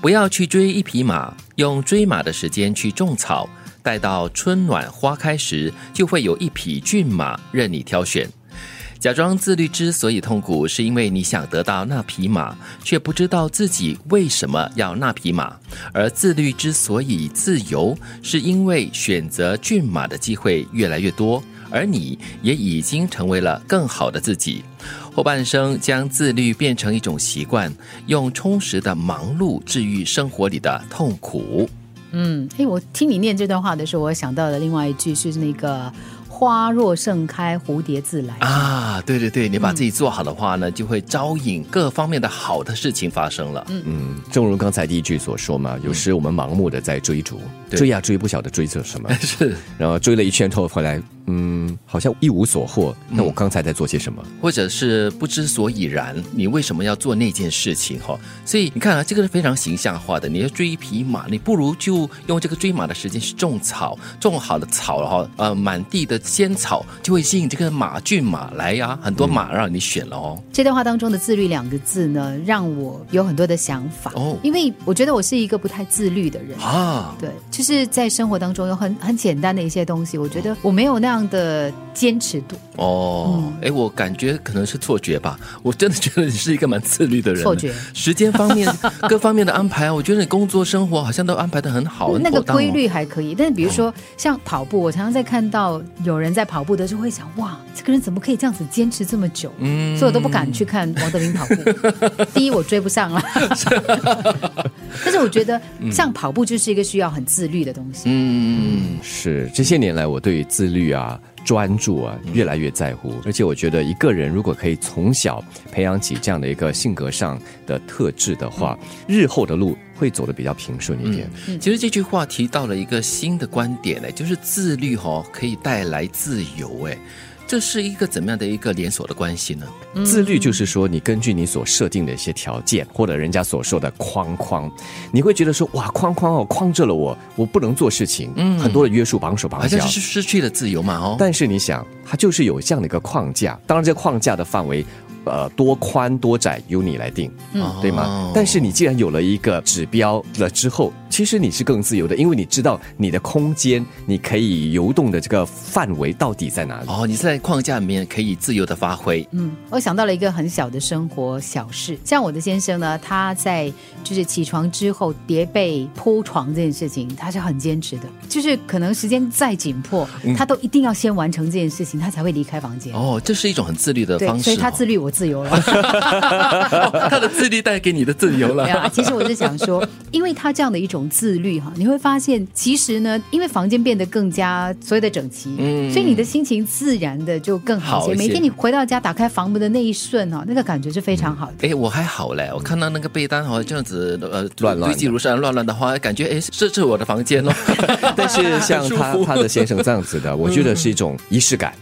不要去追一匹马，用追马的时间去种草，待到春暖花开时，就会有一匹骏马任你挑选。假装自律之所以痛苦，是因为你想得到那匹马，却不知道自己为什么要那匹马；而自律之所以自由，是因为选择骏马的机会越来越多，而你也已经成为了更好的自己。后半生将自律变成一种习惯，用充实的忙碌治愈生活里的痛苦。嗯，哎，我听你念这段话的时候，我想到的另外一句是那个。花若盛开，蝴蝶自来啊！对对对，你把自己做好的话呢，就会招引各方面的好的事情发生了。嗯嗯，正如刚才第一句所说嘛，有时我们盲目的在追逐，追呀追，不晓得追着什么，是，然后追了一圈后回来。嗯，好像一无所获。那我刚才在做些什么？或者是不知所以然？你为什么要做那件事情？哈，所以你看啊，这个是非常形象化的。你要追一匹马，你不如就用这个追马的时间去种草，种好了草，然后呃，满地的仙草就会吸引这个马骏马来呀，很多马让你选了哦。这段话当中的“自律”两个字呢，让我有很多的想法哦。因为我觉得我是一个不太自律的人啊。对，就是在生活当中有很很简单的一些东西，我觉得我没有那样。的坚持度哦，哎，我感觉可能是错觉吧。我真的觉得你是一个蛮自律的人。错觉，时间方面 各方面的安排啊，我觉得你工作生活好像都安排的很好。那个规律还可以，但是比如说像跑步，我常常在看到有人在跑步的时候会想，哇，这个人怎么可以这样子坚持这么久？嗯，所以我都不敢去看王德林跑步。第一，我追不上了。但是我觉得像跑步就是一个需要很自律的东西。嗯，是这些年来我对自律啊。专注啊，越来越在乎，而且我觉得一个人如果可以从小培养起这样的一个性格上的特质的话，日后的路会走得比较平顺一点。其实这句话提到了一个新的观点呢，就是自律哈可以带来自由哎。这是一个怎么样的一个连锁的关系呢？自律就是说，你根据你所设定的一些条件，或者人家所说的框框，你会觉得说，哇，框框哦，框着了我，我不能做事情，嗯，很多的约束绑手绑脚，好像是失去了自由嘛，哦。但是你想，它就是有这样的一个框架，当然这个框架的范围。呃，多宽多窄由你来定，对吗？但是你既然有了一个指标了之后，其实你是更自由的，因为你知道你的空间，你可以游动的这个范围到底在哪里？哦，你在框架里面可以自由的发挥。嗯，我想到了一个很小的生活小事，像我的先生呢，他在就是起床之后叠被铺床这件事情，他是很坚持的，就是可能时间再紧迫，他都一定要先完成这件事情，他才会离开房间。哦，这是一种很自律的方式，所以他自律我。自由了，他的自律带给你的自由了。其实我是想说，因为他这样的一种自律哈，你会发现，其实呢，因为房间变得更加所有的整齐，嗯，所以你的心情自然的就更好一些。每天你回到家打开房门的那一瞬哈，那个感觉是非常好的。哎，我还好嘞，我看到那个被单好像这样子呃乱乱堆积如山乱乱的话，感觉哎，这是我的房间哦。但是像他他的先生这样子的，我觉得是一种仪式感。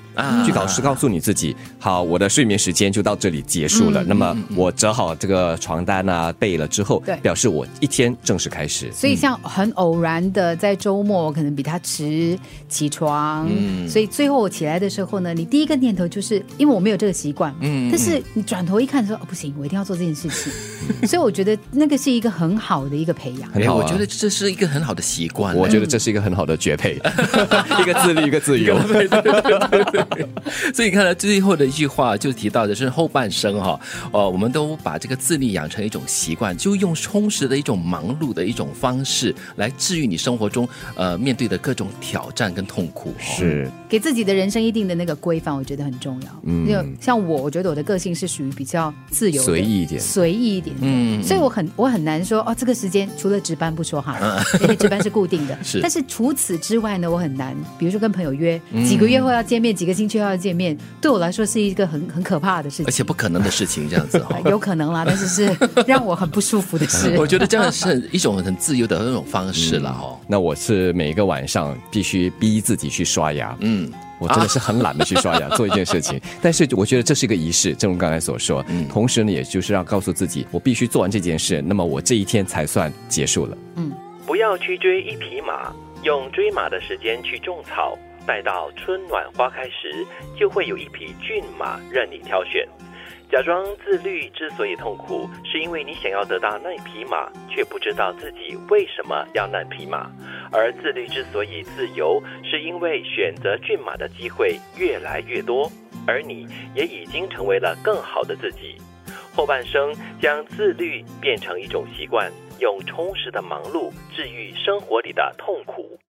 去考试，告诉你自己，好，我的睡眠时间就到这里结束了。那么我折好这个床单啊，备了之后，表示我一天正式开始。所以像很偶然的在周末，我可能比他迟起床，嗯所以最后我起来的时候呢，你第一个念头就是因为我没有这个习惯，嗯，但是你转头一看说，哦，不行，我一定要做这件事情。所以我觉得那个是一个很好的一个培养。哎，我觉得这是一个很好的习惯。我觉得这是一个很好的绝配，一个自律，一个自由。所以你看到最后的一句话，就提到的是后半生哈，哦，我们都把这个自律养成一种习惯，就用充实的一种忙碌的一种方式来治愈你生活中呃面对的各种挑战跟痛苦。是给自己的人生一定的那个规范，我觉得很重要。嗯，像我，我觉得我的个性是属于比较自由、随意一点、随意一点。嗯，所以我很我很难说哦，这个时间除了值班不说哈，因为值班是固定的。是，但是除此之外呢，我很难，比如说跟朋友约几个月后要见面，几个星期后要。见面对我来说是一个很很可怕的事情，而且不可能的事情，这样子哈，有可能啦，但是是让我很不舒服的事。我觉得这样是一种很自由的那种方式了哈。那我是每一个晚上必须逼自己去刷牙，嗯，我真的是很懒得去刷牙做一件事情，但是我觉得这是一个仪式，正如刚才所说，嗯，同时呢，也就是要告诉自己，我必须做完这件事，那么我这一天才算结束了。嗯，不要去追一匹马，用追马的时间去种草。待到春暖花开时，就会有一匹骏马任你挑选。假装自律之所以痛苦，是因为你想要得到那匹马，却不知道自己为什么要那匹马；而自律之所以自由，是因为选择骏马的机会越来越多，而你也已经成为了更好的自己。后半生将自律变成一种习惯，用充实的忙碌治愈生活里的痛苦。